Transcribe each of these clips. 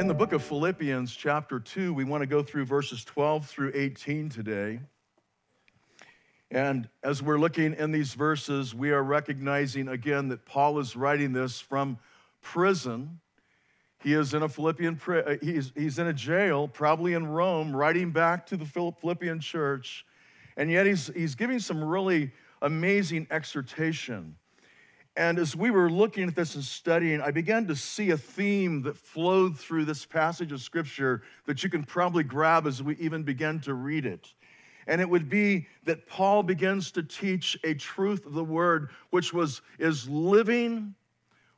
in the book of Philippians, chapter 2, we want to go through verses 12 through 18 today. And as we're looking in these verses, we are recognizing again that Paul is writing this from prison. He is in a Philippian, uh, he's, he's in a jail, probably in Rome, writing back to the Philippian church. And yet he's, he's giving some really amazing exhortation. And as we were looking at this and studying, I began to see a theme that flowed through this passage of scripture that you can probably grab as we even begin to read it. And it would be that Paul begins to teach a truth of the word, which was is living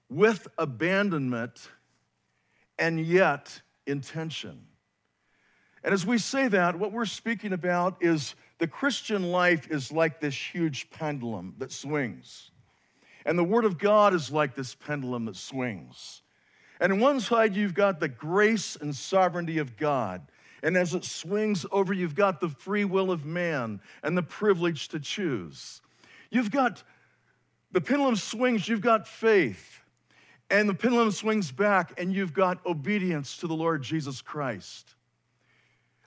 with abandonment and yet intention. And as we say that, what we're speaking about is the Christian life is like this huge pendulum that swings. And the Word of God is like this pendulum that swings. And on one side, you've got the grace and sovereignty of God. And as it swings over, you've got the free will of man and the privilege to choose. You've got the pendulum swings, you've got faith. And the pendulum swings back, and you've got obedience to the Lord Jesus Christ.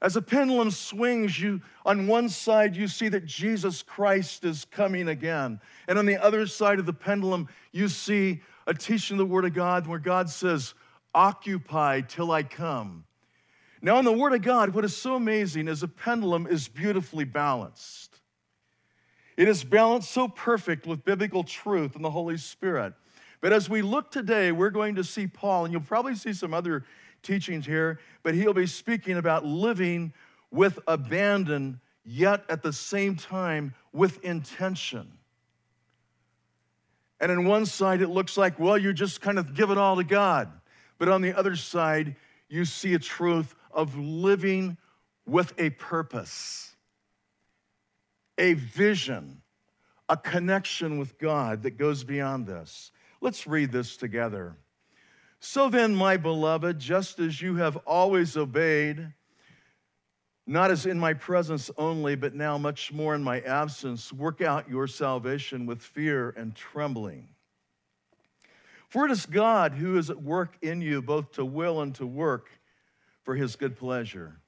As a pendulum swings, you on one side you see that Jesus Christ is coming again, and on the other side of the pendulum you see a teaching of the Word of God where God says, "Occupy till I come." Now, in the Word of God, what is so amazing is a pendulum is beautifully balanced. It is balanced so perfect with biblical truth and the Holy Spirit. But as we look today, we're going to see Paul, and you'll probably see some other teachings here, but he'll be speaking about living with abandon, yet at the same time with intention. And on one side, it looks like, well, you just kind of give it all to God. But on the other side, you see a truth of living with a purpose, a vision, a connection with God that goes beyond this. Let's read this together. So then, my beloved, just as you have always obeyed, not as in my presence only, but now much more in my absence, work out your salvation with fear and trembling. For it is God who is at work in you, both to will and to work for his good pleasure.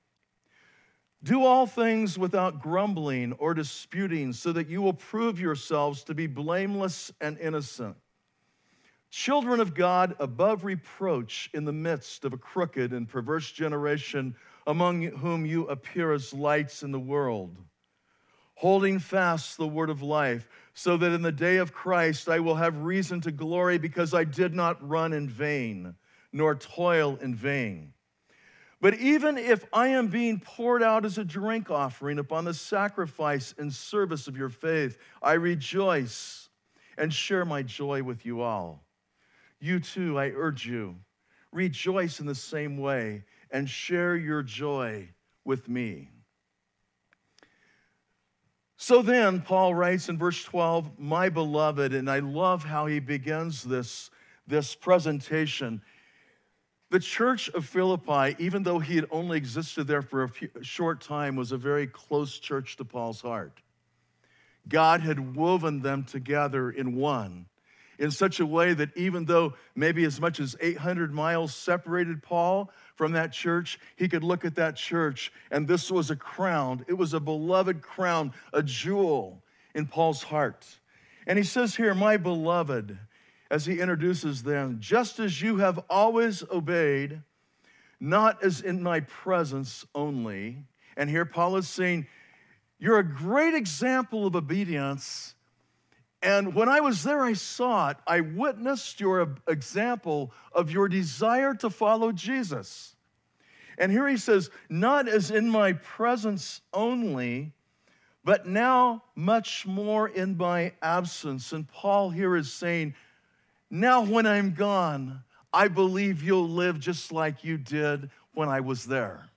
Do all things without grumbling or disputing, so that you will prove yourselves to be blameless and innocent children of God above reproach in the midst of a crooked and perverse generation among whom you appear as lights in the world, holding fast the word of life, so that in the day of Christ I will have reason to glory because I did not run in vain, nor toil in vain. But even if I am being poured out as a drink offering upon the sacrifice and service of your faith, I rejoice and share my joy with you all. You too, I urge you, rejoice in the same way and share your joy with me. So then, Paul writes in verse 12, My beloved, and I love how he begins this, this presentation. The church of Philippi, even though he had only existed there for a, few, short time, was a very close church to Paul's heart. God had woven them together in one in such a way that even though maybe as much as 800 miles separated Paul from that church, he could look at that church and this was a crown. It was a beloved crown, a jewel in Paul's heart. And he says here, My beloved, as he introduces them, just as you have always obeyed, not as in my presence only. And here Paul is saying, You're a great example of obedience and when I was there, I saw it. I witnessed your example of your desire to follow Jesus. And here he says, Not as in my presence only, but now much more in my absence. And Paul here is saying, Now when I'm gone, I believe you'll live just like you did when I was there.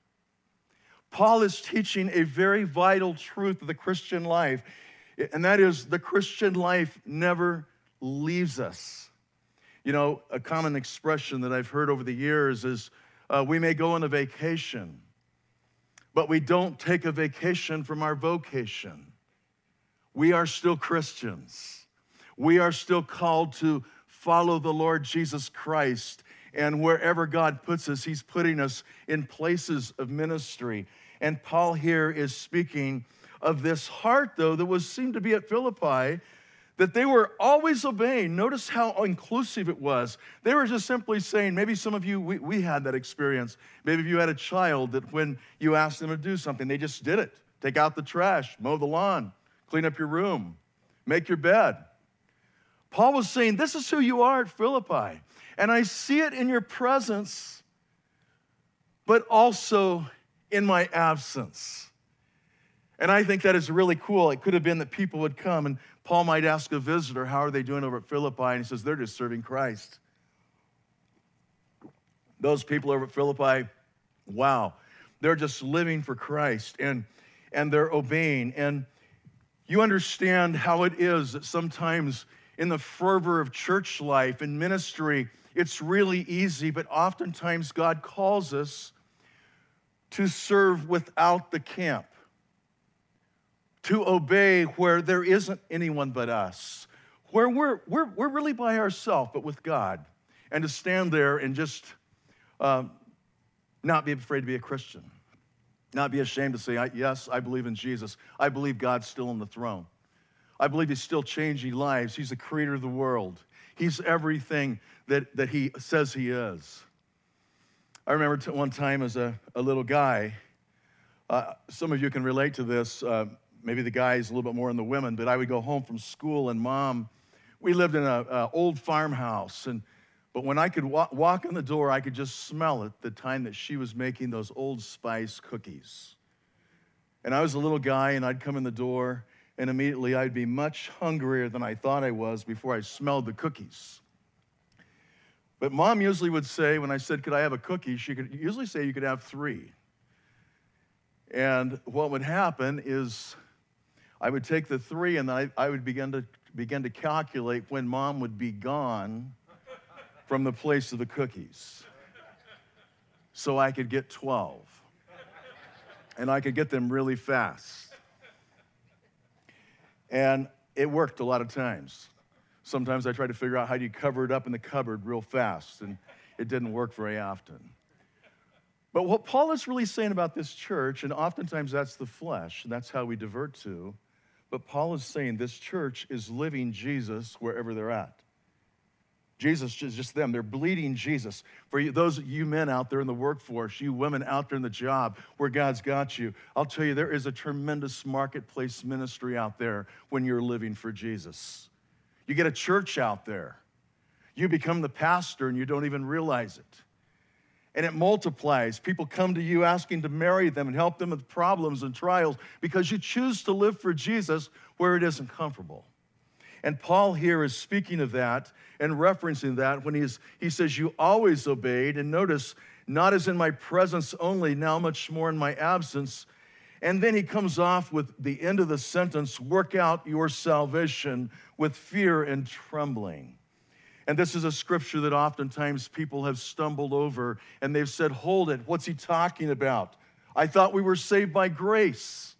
Paul is teaching a very vital truth of the Christian life and that is the Christian life never leaves us. You know, a common expression that I've heard over the years is uh, we may go on a vacation, but we don't take a vacation from our vocation. We are still Christians. We are still called to follow the Lord Jesus Christ And wherever God puts us, He's putting us in places of ministry. And Paul here is speaking of this heart, though, that was seemed to be at Philippi, that they were always obeying. Notice how inclusive it was. They were just simply saying, maybe some of you, we, we had that experience. Maybe if you had a child that when you asked them to do something, they just did it. Take out the trash, mow the lawn, clean up your room, make your bed. Paul was saying, This is who you are at Philippi. And I see it in your presence, but also in my absence. And I think that is really cool. It could have been that people would come and Paul might ask a visitor, How are they doing over at Philippi? And he says, They're just serving Christ. Those people over at Philippi, wow, they're just living for Christ and, and they're obeying. And you understand how it is that sometimes in the fervor of church life and ministry, it's really easy, but oftentimes God calls us to serve without the camp, to obey where there isn't anyone but us, where we're, we're, we're really by ourselves, but with God, and to stand there and just um, not be afraid to be a Christian, not be ashamed to say, Yes, I believe in Jesus. I believe God's still on the throne. I believe He's still changing lives. He's the creator of the world, He's everything that, that He says He is. I remember t- one time as a, a little guy, uh, some of you can relate to this. Uh, maybe the guys a little bit more than the women, but I would go home from school and mom, we lived in an old farmhouse. And, but when I could wa- walk in the door, I could just smell it the time that she was making those old spice cookies. And I was a little guy, and I'd come in the door, and immediately I'd be much hungrier than I thought I was before I smelled the cookies. But mom usually would say, when I said, Could I have a cookie? She could usually say, You could have three. And what would happen is I would take the three and I, I would begin to, begin to calculate when mom would be gone from the place of the cookies. So I could get 12. And I could get them really fast. And it worked a lot of times. Sometimes I tried to figure out how do you cover it up in the cupboard real fast, and it didn't work very often. But what Paul is really saying about this church, and oftentimes that's the flesh, and that's how we divert to, but Paul is saying this church is living Jesus wherever they're at. Jesus is just them. They're bleeding Jesus. For you, those you men out there in the workforce, you women out there in the job where God's got you, I'll tell you, there is a tremendous marketplace ministry out there when you're living for Jesus. You get a church out there. You become the pastor and you don't even realize it. And it multiplies. People come to you asking to marry them and help them with problems and trials because you choose to live for Jesus where it isn't comfortable. And Paul here is speaking of that and referencing that when he's, he says, You always obeyed. And notice, not as in my presence only, now much more in my absence. And then he comes off with the end of the sentence work out your salvation with fear and trembling. And this is a scripture that oftentimes people have stumbled over and they've said, Hold it, what's he talking about? I thought we were saved by grace.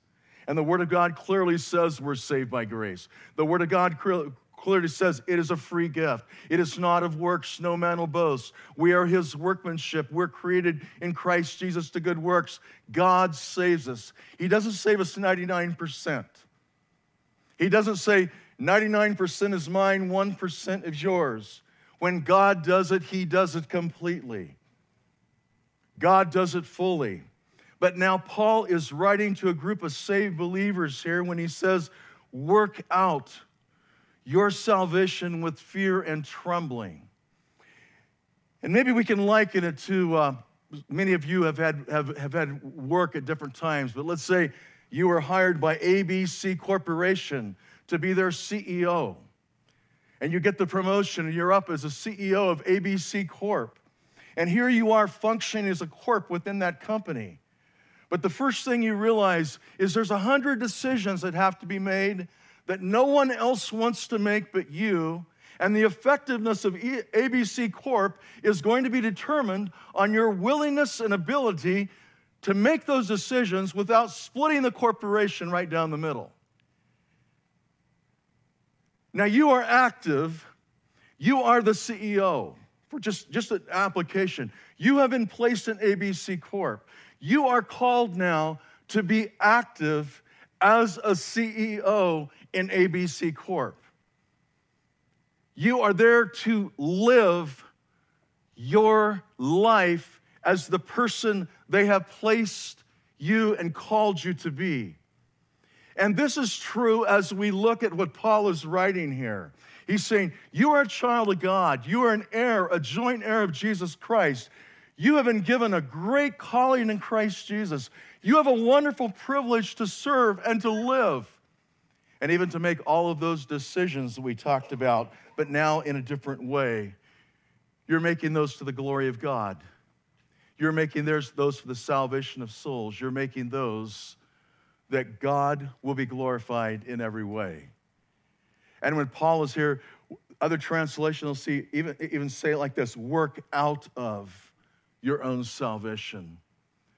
And the Word of God clearly says we're saved by grace. The Word of God clearly says it is a free gift. It is not of works, no man will boast. We are his workmanship. We're created in Christ Jesus to good works. God saves us. He doesn't save us 99%. He doesn't say 99% is mine, 1% is yours. When God does it, he does it completely. God does it fully. But now Paul is writing to a group of saved believers here when he says, Work out your salvation with fear and trembling. And maybe we can liken it to uh, many of you have had, have, have had work at different times, but let's say you were hired by ABC Corporation to be their CEO. And you get the promotion and you're up as a CEO of ABC Corp. And here you are functioning as a corp within that company. But the first thing you realize is there's a hundred decisions that have to be made that no one else wants to make but you. And the effectiveness of ABC Corp is going to be determined on your willingness and ability to make those decisions without splitting the corporation right down the middle. Now, you are active, you are the CEO. for just, just an application. You have been placed in ABC Corp. You are called now to be active as a CEO in ABC Corp. You are there to live your life as the person they have placed you and called you to be. And this is true as we look at what Paul is writing here. He's saying, You are a child of God. You are an heir, a joint heir of Jesus Christ. You have been given a great calling in Christ Jesus. You have a wonderful privilege to serve and to live, and even to make all of those decisions that we talked about, but now in a different way. You're making those to the glory of God. You're making those for the salvation of souls. You're making those that God will be glorified in every way. And when Paul is here, other translations will see even, even say it like this work out of your own salvation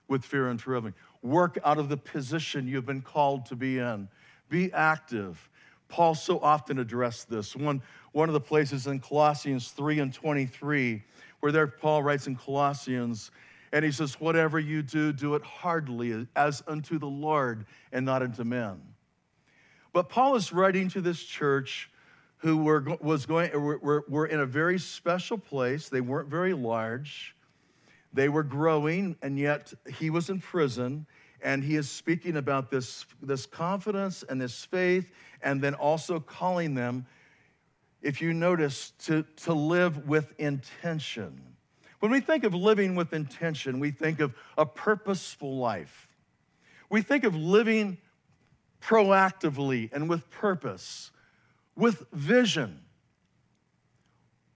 with fear and trembling. Work out of the position you've been called to be in. Be active. Paul so often addressed this. One, one of the places in Colossians 3 and 23, where there Paul writes in Colossians, and he says, Whatever you do, do it heartily as unto the Lord and not unto men. But Paul is writing to this church who were, was going, were, were in a very special place. They weren't very large. They were growing, and yet he was in prison. And he is speaking about this, this confidence and this faith, and then also calling them, if you notice, to, to live with intention when we think of living with intention, we think of a purposeful life. We think of living proactively and with purpose, with vision,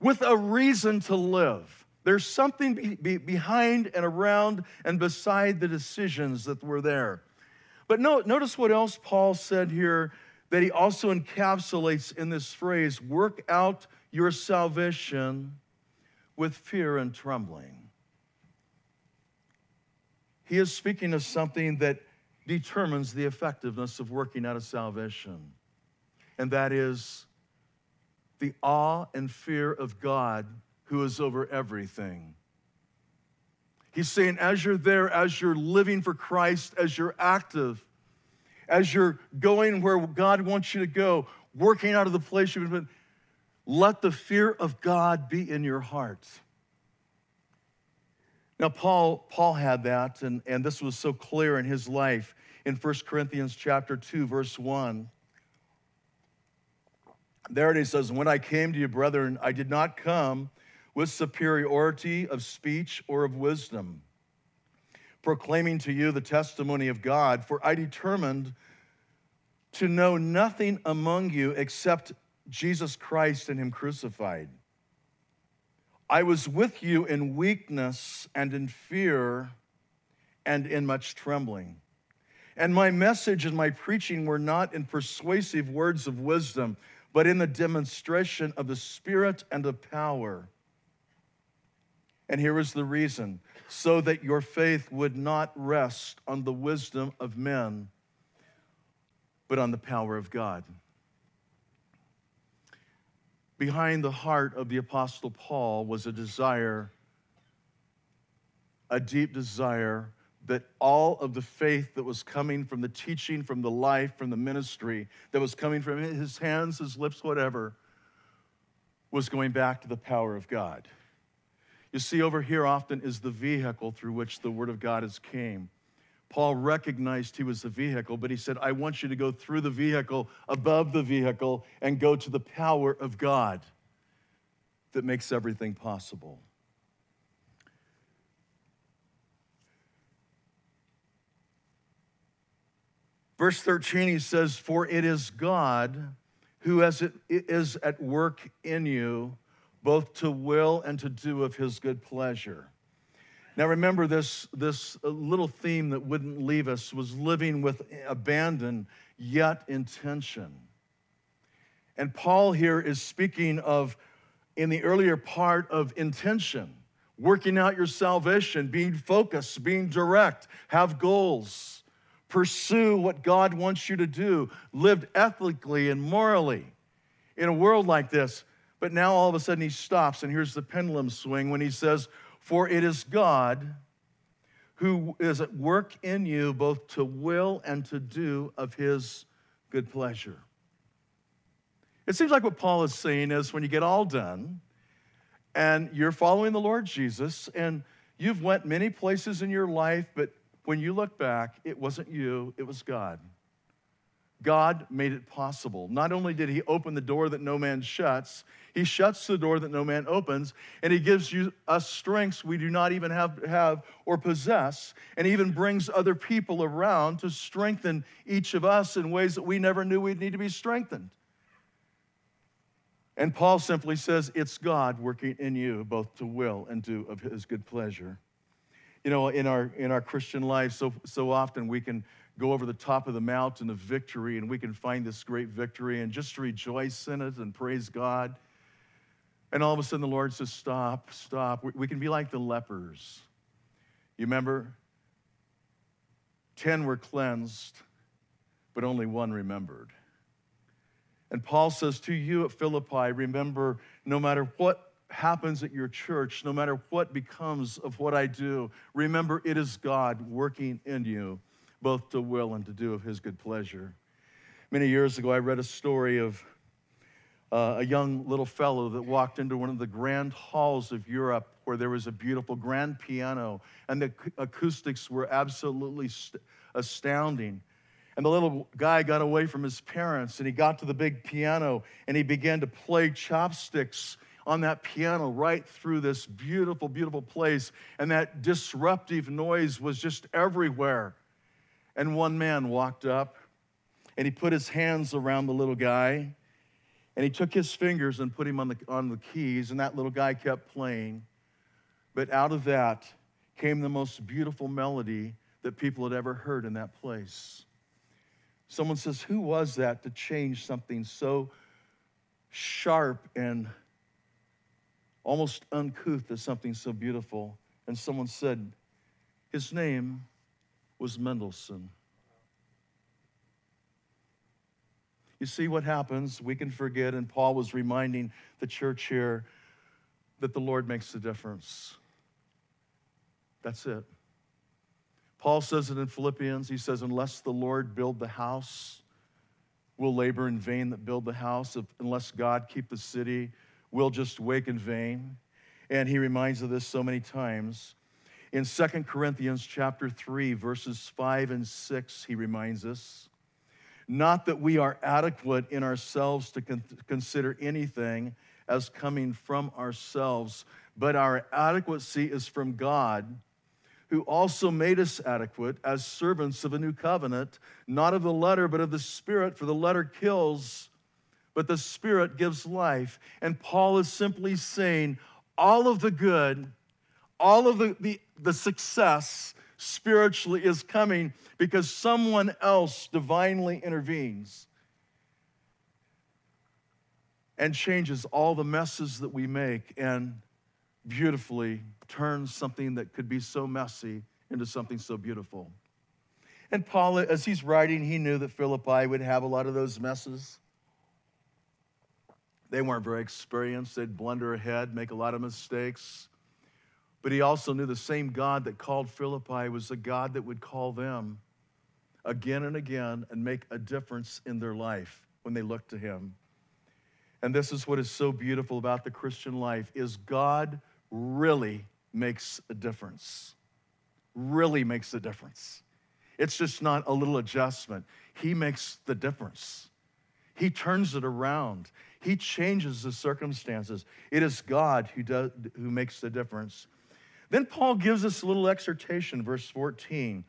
with a reason to live. There's something be, be behind and around and beside the decisions that were there. But no, notice what else Paul said here that he also encapsulates in this phrase work out your salvation with fear and trembling. He is speaking of something that determines the effectiveness of working out of salvation, and that is the awe and fear of God who is over everything. He's saying, as you're there, as you're living for Christ, as you're active, as you're going where God wants you to go, working out of the place you've been, let the fear of God be in your hearts. Now, Paul, Paul had that, and, and this was so clear in his life in 1 Corinthians chapter 2, verse 1. There it says, When I came to you, brethren, I did not come with superiority of speech or of wisdom, proclaiming to you the testimony of God, for I determined to know nothing among you except Jesus Christ and Him crucified. I was with you in weakness and in fear and in much trembling. And my message and my preaching were not in persuasive words of wisdom, but in the demonstration of the Spirit and of power. And here is the reason so that your faith would not rest on the wisdom of men, but on the power of God behind the heart of the Apostle Paul was a desire, a deep desire that all of the faith that was coming from the teaching, from the life, from the ministry, that was coming from his hands, his lips, whatever, was going back to the power of God. You see, over here often is the vehicle through which the Word of God has came. Paul recognized he was the vehicle, but he said, I want you to go through the vehicle, above the vehicle, and go to the power of God that makes everything possible. Verse 13, he says, For it is God who is at work in you, both to will and to do of his good pleasure. Now, remember this, this uh, little theme that wouldn't leave us was living with abandon, yet intention. And Paul here is speaking of, in the earlier part of intention, working out your salvation, being focused, being direct, have goals, pursue what God wants you to do, live ethically and morally. In a world like this, But now all of a sudden he stops, and here's the pendulum swing when he says, For it is God who is at work in you both to will and to do of his good pleasure. It seems like what Paul is saying is when you get all done and you're following the Lord Jesus and you've went many places in your life, but when you look back, it wasn't you, it was God. God made it possible. Not only did He open the door that no man shuts, He shuts the door that no man opens, and He gives you us strengths we do not even have, have or possess, and even brings other people around to strengthen each of us in ways that we never knew we'd need to be strengthened. And Paul simply says, It's God working in you both to will and do of His good pleasure. You know, in our, in our Christian life, so, so often we can go over the top of the mountain of victory and we can find this great victory and just rejoice in it and praise God. And all of a sudden the Lord says, Stop, stop. We can be like the lepers. You remember? Ten were cleansed, but only one remembered. And Paul says to you at Philippi, remember, no matter what happens at your church, no matter what becomes of what I do, remember it is God working in you both to will and to do of his good pleasure. Many years ago, I read a story of uh, a young little fellow that walked into one of the grand halls of Europe where there was a beautiful grand piano, and the acoustics were absolutely st- astounding. And the little guy got away from his parents and he got to the big piano and he began to play chopsticks on that piano right through this beautiful, beautiful place. And that disruptive noise was just everywhere. And one man walked up and he put his hands around the little guy and he took his fingers and put him on the, on the keys, and that little guy kept playing. But out of that came the most beautiful melody that people had ever heard in that place. Someone says, Who was that to change something so sharp and almost uncouth to something so beautiful? And someone said, His name was Mendelssohn. You see what happens? We can forget, and Paul was reminding the church here that the Lord makes the difference. That's it. Paul says it in Philippians. He says, Unless the Lord build the house, we'll labor in vain that build the house. If, unless God keep the city, we'll just wake in vain. And he reminds of this so many times. In 2 Corinthians chapter 3, verses 5 and 6, he reminds us, not that we are adequate in ourselves to con- consider anything as coming from ourselves, but our adequacy is from God, who also made us adequate as servants of a new covenant, not of the letter, but of the Spirit, for the letter kills, but the Spirit gives life. And Paul is simply saying, all of the good all of the, the, the success spiritually is coming because someone else divinely intervenes and changes all the messes that we make and beautifully turns something that could be so messy into something so beautiful. And Paul, as he's writing, he knew that Philippi would have a lot of those messes. They weren't very experienced. They'd blunder ahead, make a lot of mistakes. But he also knew the same God that called Philippi was the God that would call them again and again and make a difference in their life when they looked to him. And this is what is so beautiful about the Christian life is God really makes a difference. Really makes a difference. It's just not a little adjustment. He makes the difference. He turns it around. He changes the circumstances. It is God who, does, who makes the difference. Then Paul gives us a little exhortation, verse 14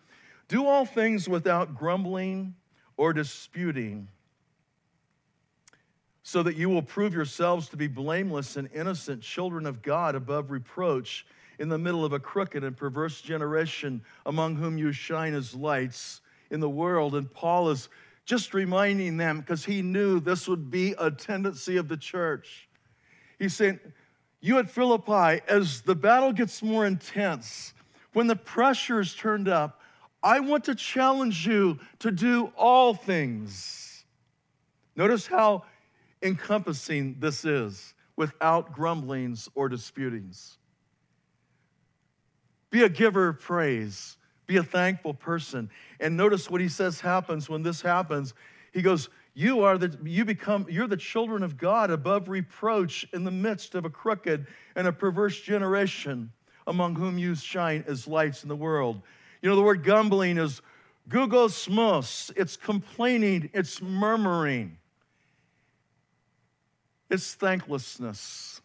Do all things without grumbling or disputing, so that you will prove yourselves to be blameless and innocent children of God above reproach in the middle of a crooked and perverse generation among whom you shine as lights in the world. And Paul is just reminding them because he knew this would be a tendency of the church. He's saying, you at Philippi, as the battle gets more intense, when the pressure is turned up, I want to challenge you to do all things. Notice how encompassing this is. without grumblings or disputings. Be a giver of praise. Be a thankful person. And notice what he says happens when this happens. He goes, You are the you become you're the children of God above reproach in the midst of a crooked and a perverse generation, among whom you shine as lights in the world. You know, the word grumbling is gugosmos. It's complaining, it's murmuring. It's thanklessness.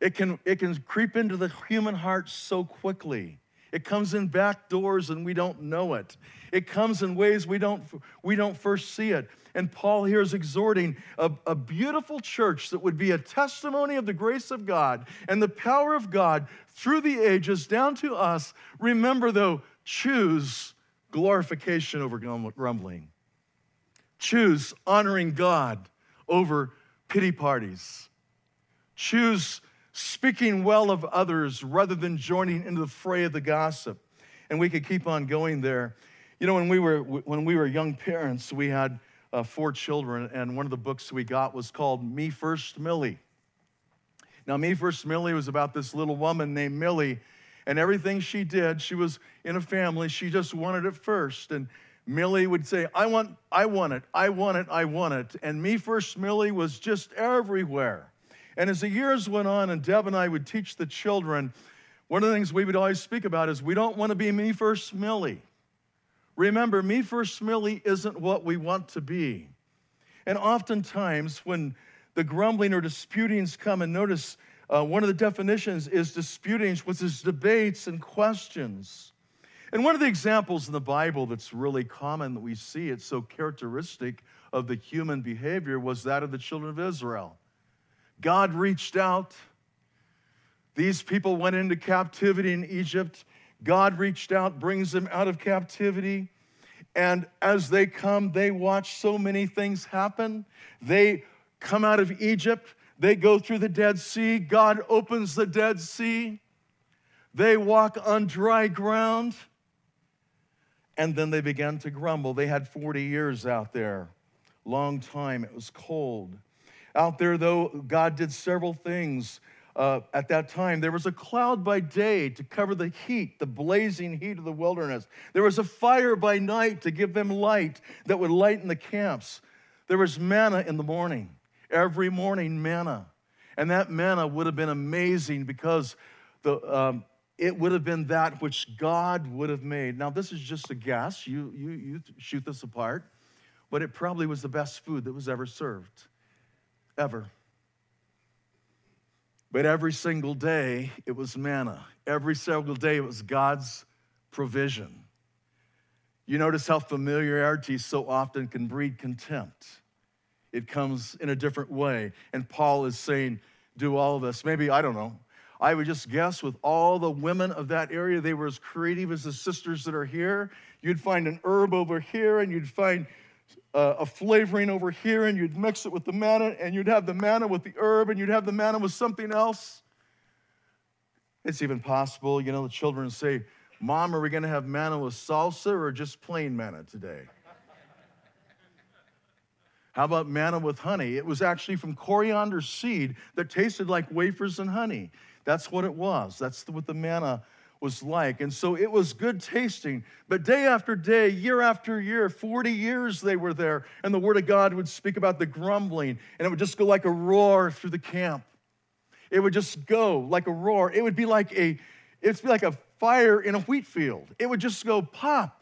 It can, it can creep into the human heart so quickly. It comes in back doors and we don't know it. It comes in ways we don't, we don't first see it. And Paul here is exhorting a, a beautiful church that would be a testimony of the grace of God and the power of God through the ages down to us. Remember, though, choose glorification over grumbling. Choose honoring God over pity parties. Choose speaking well of others rather than joining into the fray of the gossip. And we could keep on going there. You know, when we were, when we were young parents, we had uh, four children, and one of the books we got was called Me First Millie. Now, Me First Millie was about this little woman named Millie, and everything she did, she was in a family, she just wanted it first. And Millie would say, I want, I want it, I want it, I want it. And Me First Millie was just everywhere. And as the years went on, and Deb and I would teach the children, one of the things we would always speak about is we don't want to be me first Millie. Remember, me first Millie isn't what we want to be. And oftentimes, when the grumbling or disputings come, and notice uh, one of the definitions is disputings, which is debates and questions. And one of the examples in the Bible that's really common that we see, it's so characteristic of the human behavior, was that of the children of Israel. God reached out. These people went into captivity in Egypt. God reached out, brings them out of captivity. And as they come, they watch so many things happen. They come out of Egypt, they go through the Dead Sea. God opens the Dead Sea. They walk on dry ground. And then they began to grumble. They had 40 years out there, long time. It was cold. Out there, though, God did several things. Uh, at that time, there was a cloud by day to cover the heat, the blazing heat of the wilderness. There was a fire by night to give them light that would lighten the camps. There was manna in the morning, every morning, manna. And that manna would have been amazing because the, um, it would have been that which God would have made. Now, this is just a guess. You, you, you shoot this apart. But it probably was the best food that was ever served ever. But every single day, it was manna. Every single day, it was God's provision. You notice how familiarity so often can breed contempt. It comes in a different way. And Paul is saying, do all of this. Maybe, I don't know. I would just guess with all the women of that area, they were as creative as the sisters that are here. You'd find an herb over here, and you'd find uh, a flavoring over here and you'd mix it with the manna and you'd have the manna with the herb and you'd have the manna with something else. It's even possible, you know, the children say, Mom, are we going to have manna with salsa or just plain manna today? How about manna with honey? It was actually from coriander seed that tasted like wafers and honey. That's what it was. That's what the manna was like. And so it was good tasting. But day after day, year after year, 40 years they were there, and the Word of God would speak about the grumbling, and it would just go like a roar through the camp. It would just go like a roar. It would be like a, it'd be like a fire in a wheat field. It would just go pop.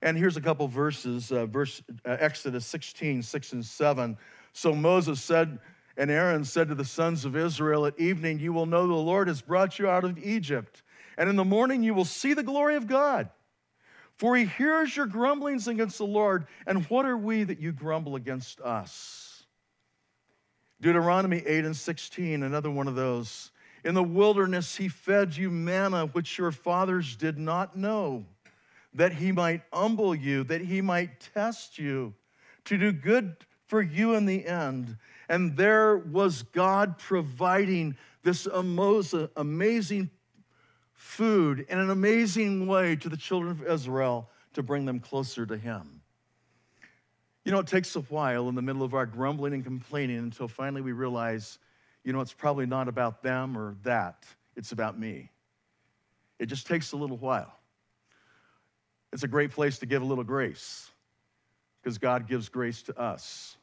And here's a couple verses, uh, verse uh, Exodus 16, 6 and 7. So Moses said, and Aaron said to the sons of Israel, At evening you will know the Lord has brought you out of Egypt and in the morning you will see the glory of God. For he hears your grumblings against the Lord, and what are we that you grumble against us? Deuteronomy 8 and 16, another one of those. In the wilderness he fed you manna which your fathers did not know, that he might humble you, that he might test you, to do good for you in the end. And there was God providing this amazing food in an amazing way to the children of Israel to bring them closer to Him. You know, it takes a while in the middle of our grumbling and complaining until finally we realize, you know, it's probably not about them or that, it's about me. It just takes a little while. It's a great place to give a little grace because God gives grace to us.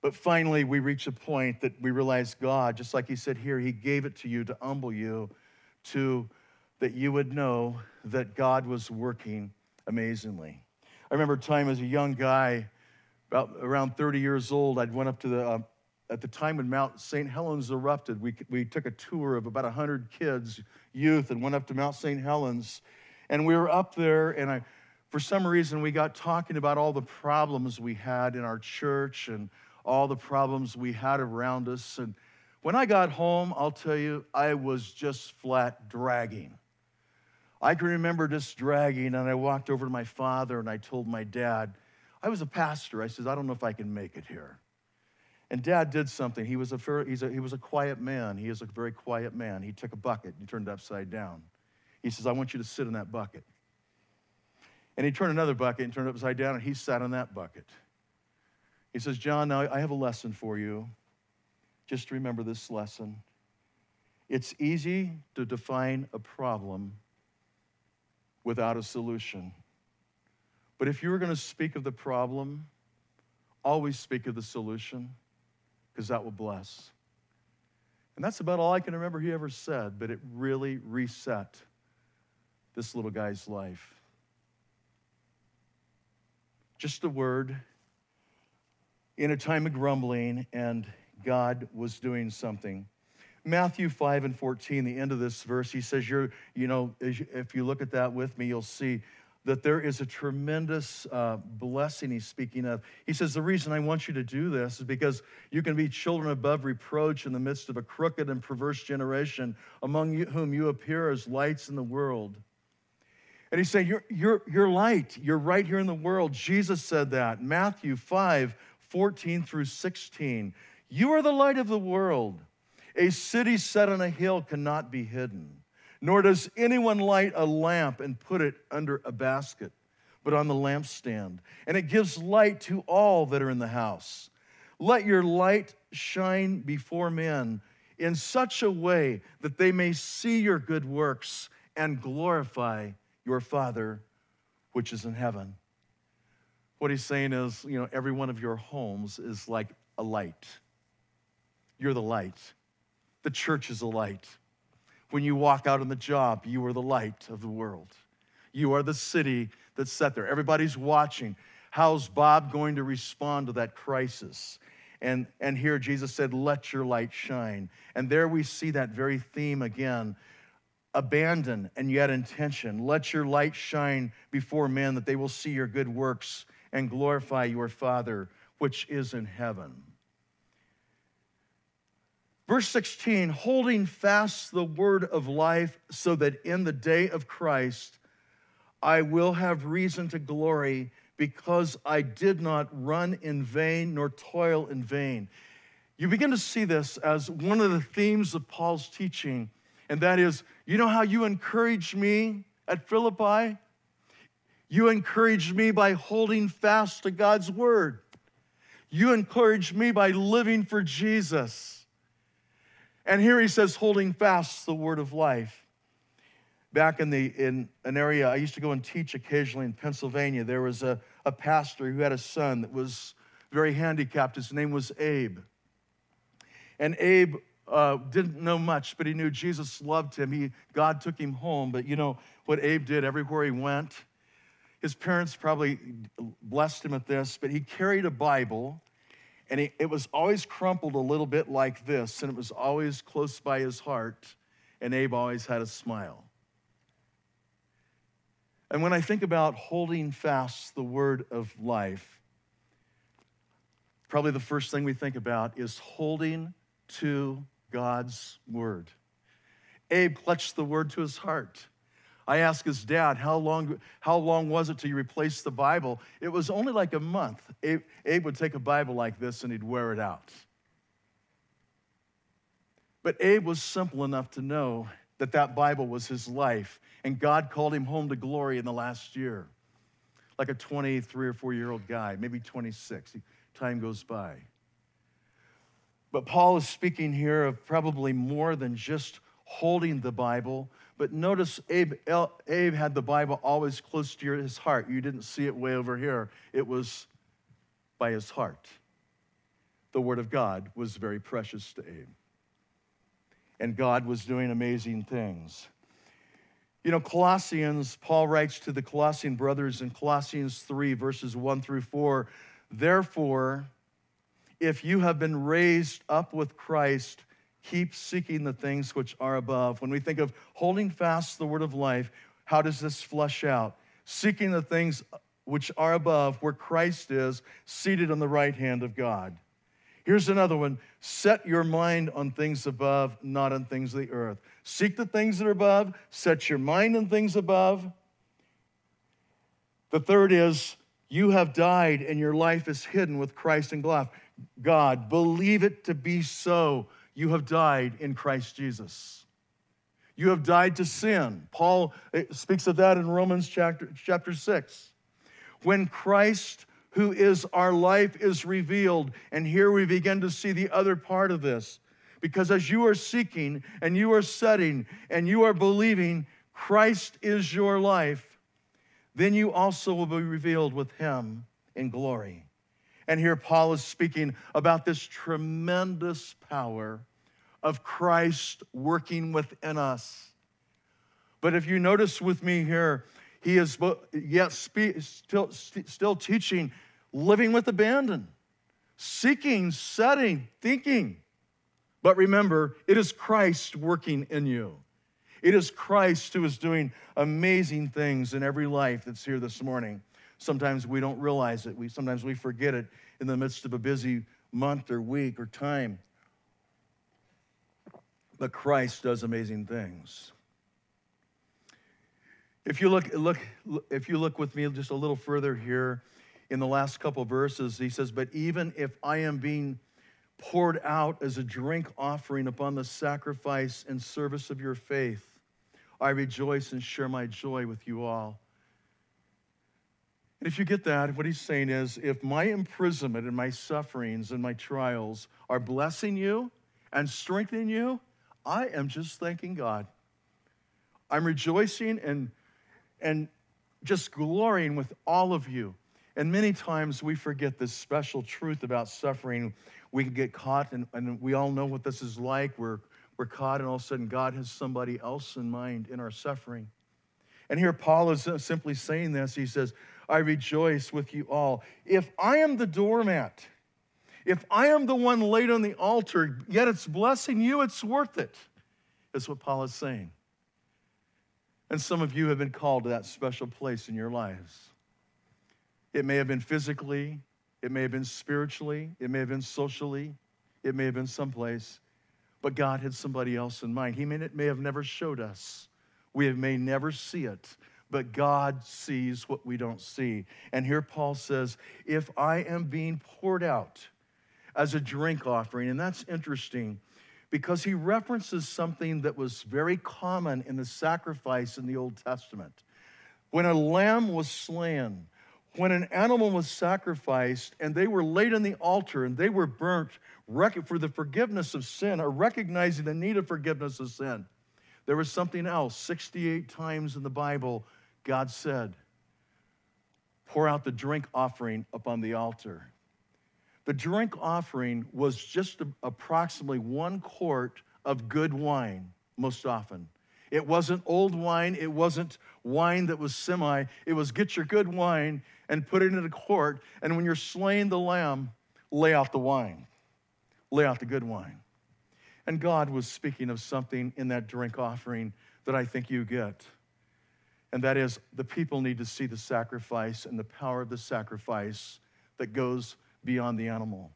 But finally, we reach a point that we realize God, just like He said here, He gave it to you to humble you, to that you would know that God was working amazingly. I remember a time as a young guy, about around 30 years old, I'd went up to the, uh, at the time when Mount St. Helens erupted, we, we took a tour of about 100 kids, youth, and went up to Mount St. Helens. And we were up there, and I, for some reason, we got talking about all the problems we had in our church and all the problems we had around us. And when I got home, I'll tell you, I was just flat dragging. I can remember just dragging, and I walked over to my father and I told my dad, I was a pastor. I said, I don't know if I can make it here. And dad did something. He was a, he's a, he was a quiet man. He is a very quiet man. He took a bucket and turned it upside down. He says, I want you to sit in that bucket. And he turned another bucket and turned it upside down, and he sat on that bucket. He says, John, now I have a lesson for you. Just remember this lesson. It's easy to define a problem without a solution. But if you were going to speak of the problem, always speak of the solution, because that will bless. And that's about all I can remember he ever said, but it really reset this little guy's life. Just a word in a time of grumbling, and God was doing something. Matthew 5 and 14, the end of this verse, he says, You're, you know, if you look at that with me, you'll see that there is a tremendous uh, blessing he's speaking of. He says, The reason I want you to do this is because you can be children above reproach in the midst of a crooked and perverse generation, among you, whom you appear as lights in the world. And he's saying, you're, you're, you're light. You're right here in the world. Jesus said that. Matthew 5 14 through 16. You are the light of the world. A city set on a hill cannot be hidden, nor does anyone light a lamp and put it under a basket, but on the lampstand, and it gives light to all that are in the house. Let your light shine before men in such a way that they may see your good works and glorify your Father which is in heaven. What he's saying is, you know, every one of your homes is like a light. You're the light. The church is a light. When you walk out on the job, you are the light of the world. You are the city that's set there. Everybody's watching. How's Bob going to respond to that crisis? And, and here Jesus said, Let your light shine. And there we see that very theme again abandon and yet intention. Let your light shine before men that they will see your good works and glorify your Father which is in heaven. Verse 16, holding fast the word of life, so that in the day of Christ I will have reason to glory, because I did not run in vain nor toil in vain. You begin to see this as one of the themes of Paul's teaching, and that is you know how you encouraged me at Philippi? You encouraged me by holding fast to God's word. You encouraged me by living for Jesus. And here he says, holding fast the word of life. Back in, the, in an area I used to go and teach occasionally in Pennsylvania, there was a, a pastor who had a son that was very handicapped. His name was Abe. And Abe uh, didn't know much, but he knew Jesus loved him. He, God took him home. But you know what Abe did everywhere he went? His parents probably blessed him at this, but he carried a Bible and he, it was always crumpled a little bit like this, and it was always close by his heart, and Abe always had a smile. And when I think about holding fast the word of life, probably the first thing we think about is holding to God's word. Abe clutched the word to his heart. I asked his dad, how long, how long was it till you replaced the Bible? It was only like a month. Abe, Abe would take a Bible like this and he'd wear it out. But Abe was simple enough to know that that Bible was his life, and God called him home to glory in the last year. like a 23 or 4 year old guy, maybe 26. Time goes by. But Paul is speaking here of probably more than just holding the Bible. But notice Abe, Abe had the Bible always close to his heart. You didn't see it way over here, it was by his heart. The Word of God was very precious to Abe. And God was doing amazing things. You know, Colossians, Paul writes to the Colossian brothers in Colossians 3, verses 1 through 4 Therefore, if you have been raised up with Christ, keep seeking the things which are above. When we think of holding fast the word of life, how does this flush out? Seeking the things which are above, where Christ is, seated on the right hand of God. Here's another one set your mind on things above, not on things of the earth. Seek the things that are above, set your mind on things above. The third is you have died and your life is hidden with Christ in God. Believe it to be so. You have died in Christ Jesus. You have died to sin. Paul eh, speaks of that in Romans chapter, chapter 6. When Christ, who is our life, is revealed, and here we begin to see the other part of this. Because as you are seeking and you are setting and you are believing Christ is your life, then you also will be revealed with him in glory. And here Paul is speaking about this tremendous power of Christ working within us. But if you notice with me here, he is yet still, still teaching living with abandon, seeking, setting, thinking. But remember, it is Christ working in you. It is Christ who is doing amazing things in every life that's here this morning. Sometimes we don't realize it. We, sometimes we forget it in the midst of a busy month or week or time. But Christ does amazing things. If you look, look, if you look with me just a little further here in the last couple verses, he says, But even if I am being poured out as a drink offering upon the sacrifice and service of your faith. I rejoice and share my joy with you all. And if you get that, what he's saying is if my imprisonment and my sufferings and my trials are blessing you and strengthening you, I am just thanking God. I'm rejoicing and, and just glorying with all of you. And many times we forget this special truth about suffering we can get caught, and, and we all know what this is like. We're, we're caught, and all of a sudden, God has somebody else in mind in our suffering. And here Paul is simply saying this. He says, I rejoice with you all. If I am the doormat, if I am the one laid on the altar, yet it's blessing you, it's worth it. That's what Paul is saying. And some of you have been called to that special place in your lives. It may have been physically, it may have been spiritually, it may have been socially, it may have been someplace, but God had somebody else in mind. He may, it may have never showed us. We may never see it, but God sees what we don't see. And here Paul says, If I am being poured out as a drink offering, and that's interesting because he references something that was very common in the sacrifice in the Old Testament. When a lamb was slain, when an animal was sacrificed and they were laid on the altar and they were burnt for the forgiveness of sin or recognizing the need of forgiveness of sin, there was something else. 68 times in the Bible, God said, Pour out the drink offering upon the altar. The drink offering was just approximately one quart of good wine, most often. It wasn't old wine. It wasn't wine that was semi. It was get your good wine and put it in a quart. And when you're slaying the lamb, lay out the wine, lay out the good wine. And God was speaking of something in that drink offering that I think you get. And that is the people need to see the sacrifice and the power of the sacrifice that goes beyond the animal,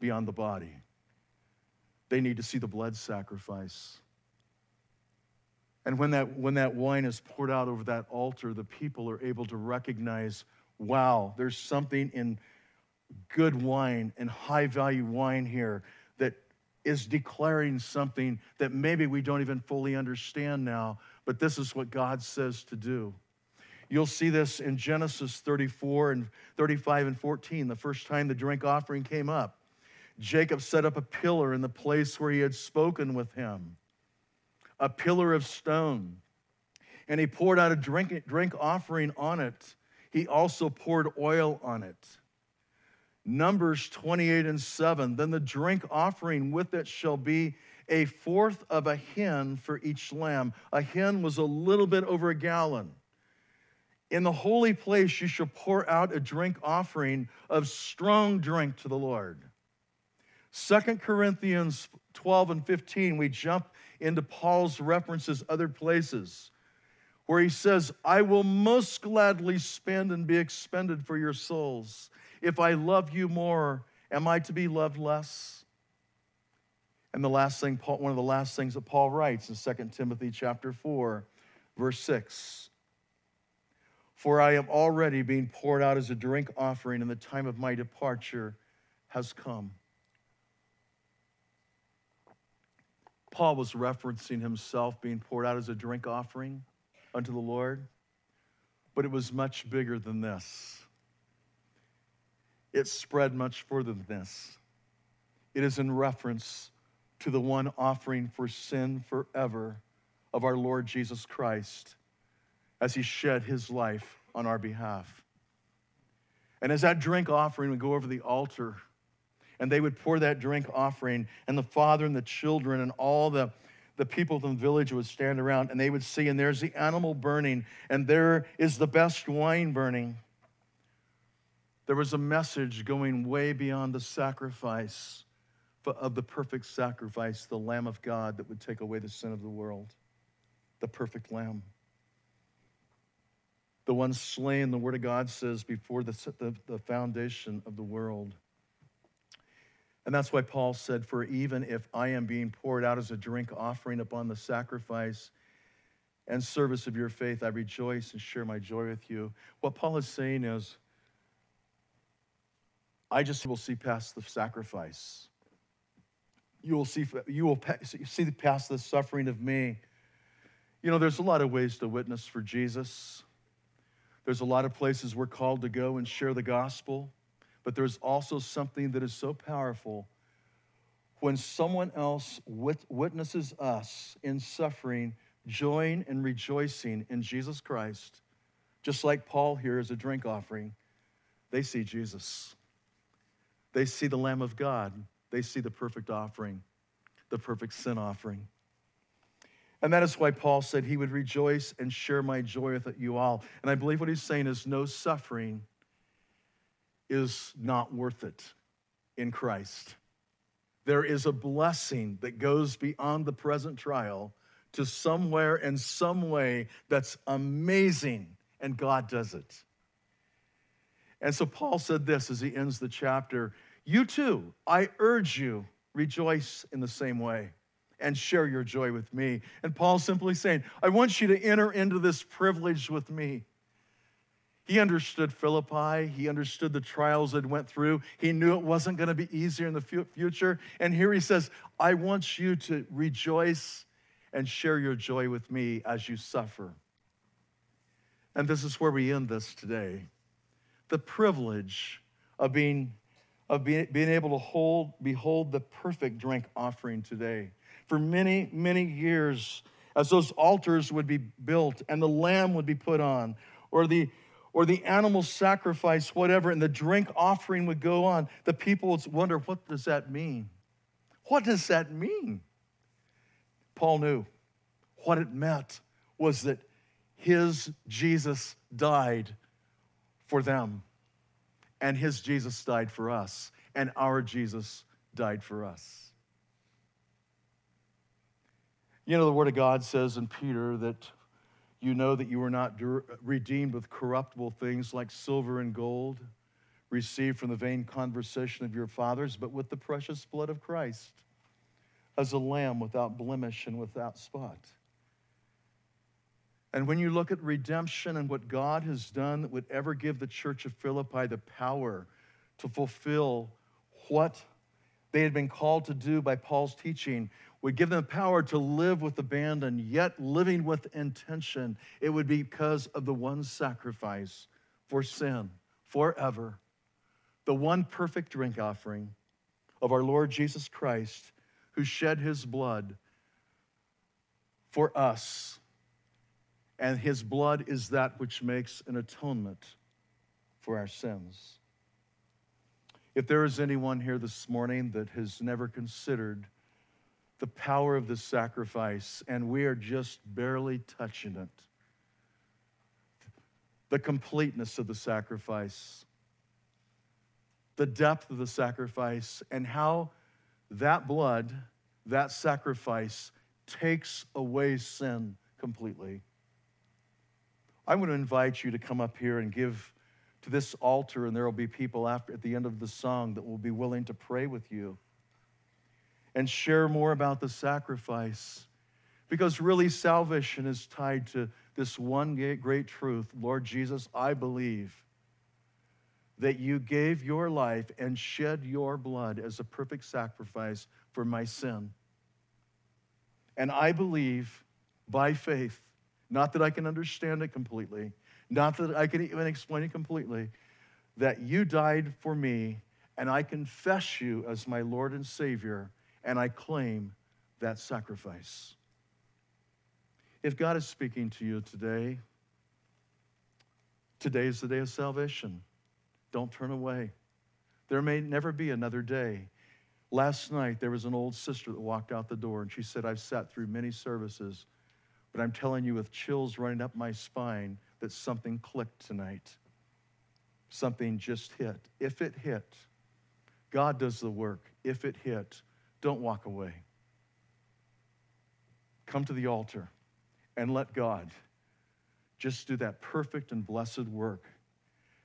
beyond the body. They need to see the blood sacrifice. And when that, when that wine is poured out over that altar, the people are able to recognize wow, there's something in good wine and high value wine here that is declaring something that maybe we don't even fully understand now, but this is what God says to do. You'll see this in Genesis 34 and 35 and 14, the first time the drink offering came up. Jacob set up a pillar in the place where he had spoken with him, a pillar of stone. And he poured out a drink, drink offering on it. He also poured oil on it. Numbers 28 and 7. Then the drink offering with it shall be a fourth of a hin for each lamb. A hin was a little bit over a gallon. In the holy place, you shall pour out a drink offering of strong drink to the Lord. Second Corinthians 12 and 15, we jump into Paul's references other places where he says, I will most gladly spend and be expended for your souls. If I love you more, am I to be loved less? And the last thing, one of the last things that Paul writes in 2 Timothy chapter 4, verse 6. For I am already being poured out as a drink offering, and the time of my departure has come. Paul was referencing himself being poured out as a drink offering unto the Lord, but it was much bigger than this. It spread much further than this. It is in reference to the one offering for sin forever of our Lord Jesus Christ as he shed his life on our behalf. And as that drink offering would go over the altar, and they would pour that drink offering, and the father and the children and all the, the people from the village would stand around, and they would see, and there's the animal burning, and there is the best wine burning. There was a message going way beyond the sacrifice of the perfect sacrifice, the Lamb of God that would take away the sin of the world, the perfect Lamb. The one slain, the Word of God says, before the, the, the foundation of the world. And that's why Paul said, For even if I am being poured out as a drink offering upon the sacrifice and service of your faith, I rejoice and share my joy with you. What Paul is saying is, I just will see past the sacrifice. You will see, you will see past the suffering of me. You know, there's a lot of ways to witness for Jesus. There's a lot of places we're called to go and share the gospel. But there's also something that is so powerful when someone else witnesses us in suffering, joying and rejoicing in Jesus Christ, just like Paul here is a drink offering, they see Jesus. They see the Lamb of God. They see the perfect offering, the perfect sin offering. And that is why Paul said he would rejoice and share my joy with you all. And I believe what he's saying is no suffering is not worth it in Christ. There is a blessing that goes beyond the present trial to somewhere and some way that's amazing, and God does it. And so Paul said this as he ends the chapter You too, I urge you, rejoice in the same way and share your joy with me. And Paul's simply saying, I want you to enter into this privilege with me. He understood Philippi. He understood the trials it went through. He knew it wasn't going to be easier in the future. And here he says, I want you to rejoice and share your joy with me as you suffer. And this is where we end this today. The privilege of being, of being, being able to hold, behold the perfect drink offering today. For many, many years, as those altars would be built and the lamb would be put on, or the or the animal sacrifice, whatever, and the drink offering would go on, the people would wonder, what does that mean? What does that mean? Paul knew what it meant was that his Jesus died for them, and his Jesus died for us, and our Jesus died for us. You know, the Word of God says in Peter that you know that you were not redeemed with corruptible things like silver and gold, received from the vain conversation of your fathers, but with the precious blood of Christ, as a lamb without blemish and without spot. And when you look at redemption and what God has done that would ever give the church of Philippi the power to fulfill what they had been called to do by Paul's teaching, would give them power to live with abandon, yet living with intention. It would be because of the one sacrifice for sin forever, the one perfect drink offering of our Lord Jesus Christ, who shed his blood for us. And his blood is that which makes an atonement for our sins. If there is anyone here this morning that has never considered the power of this sacrifice, and we are just barely touching it. The completeness of the sacrifice, the depth of the sacrifice, and how that blood, that sacrifice, takes away sin completely. I'm going to invite you to come up here and give to this altar, and there will be people after at the end of the song that will be willing to pray with you and share more about the sacrifice. Because really, salvation is tied to this one great truth Lord Jesus, I believe that you gave your life and shed your blood as a perfect sacrifice for my sin. And I believe by faith, not that I can understand it completely, not that I can even explain it completely, that you died for me and I confess you as my Lord and Savior and I claim that sacrifice. If God is speaking to you today, today is the day of salvation. Don't turn away. There may never be another day. Last night, there was an old sister that walked out the door and she said, I've sat through many services, but I'm telling you with chills running up my spine that something clicked tonight. Something just hit. If it hit, God does the work. If it hit, don't walk away. Come to the altar and let God just do that perfect and blessed work.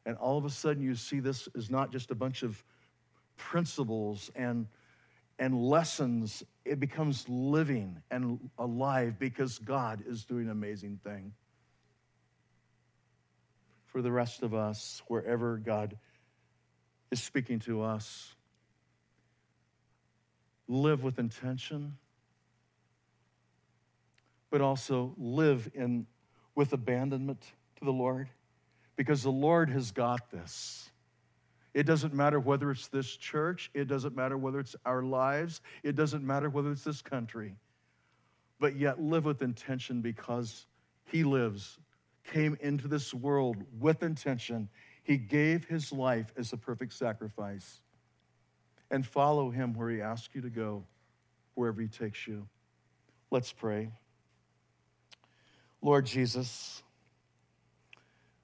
And all of a sudden, you see this is not just a bunch of principles and, and lessons, it becomes living and alive because God is doing an amazing thing. For the rest of us, wherever God is speaking to us, live with intention, but also live in, with abandonment to the Lord because the Lord has got this. It doesn't matter whether it's this church, it doesn't matter whether it's our lives, it doesn't matter whether it's this country, but yet live with intention because He lives, came into this world with intention. He gave His life as a perfect sacrifice and follow him where he asks you to go, wherever he takes you. Let's pray. Lord Jesus,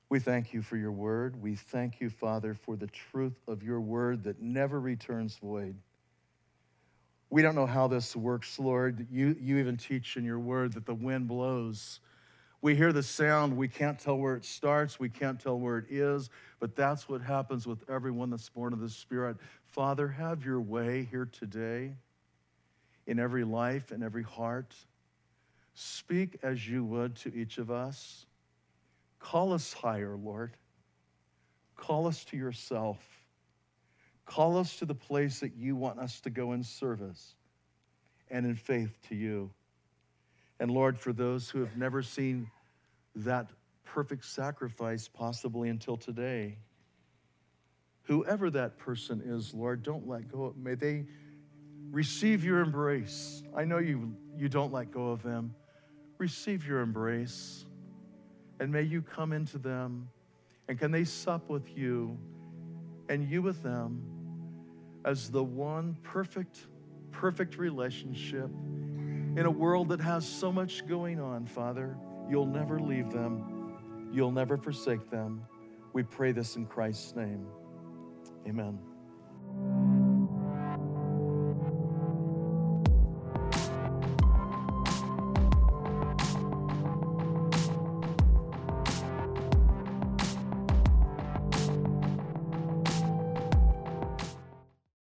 we thank you for your word. We thank you, Father, for the truth of your word that never returns void. We don't know how this works, Lord. You, you even teach in your word that the wind blows we hear the sound, we can't tell where it starts, we can't tell where it is, but that's what happens with everyone that's born of the Spirit. Father, have your way here today in every life and every heart. Speak as you would to each of us. Call us higher, Lord. Call us to yourself. Call us to the place that you want us to go in service and in faith to you. And Lord, for those who have never seen that perfect sacrifice possibly until today, whoever that person is, Lord, don't let go. May they receive your embrace. I know you, you don't let go of them. Receive your embrace. And may you come into them. And can they sup with you and you with them as the one perfect, perfect relationship in a world that has so much going on, Father. You'll never leave them, you'll never forsake them. We pray this in Christ's name. Amen.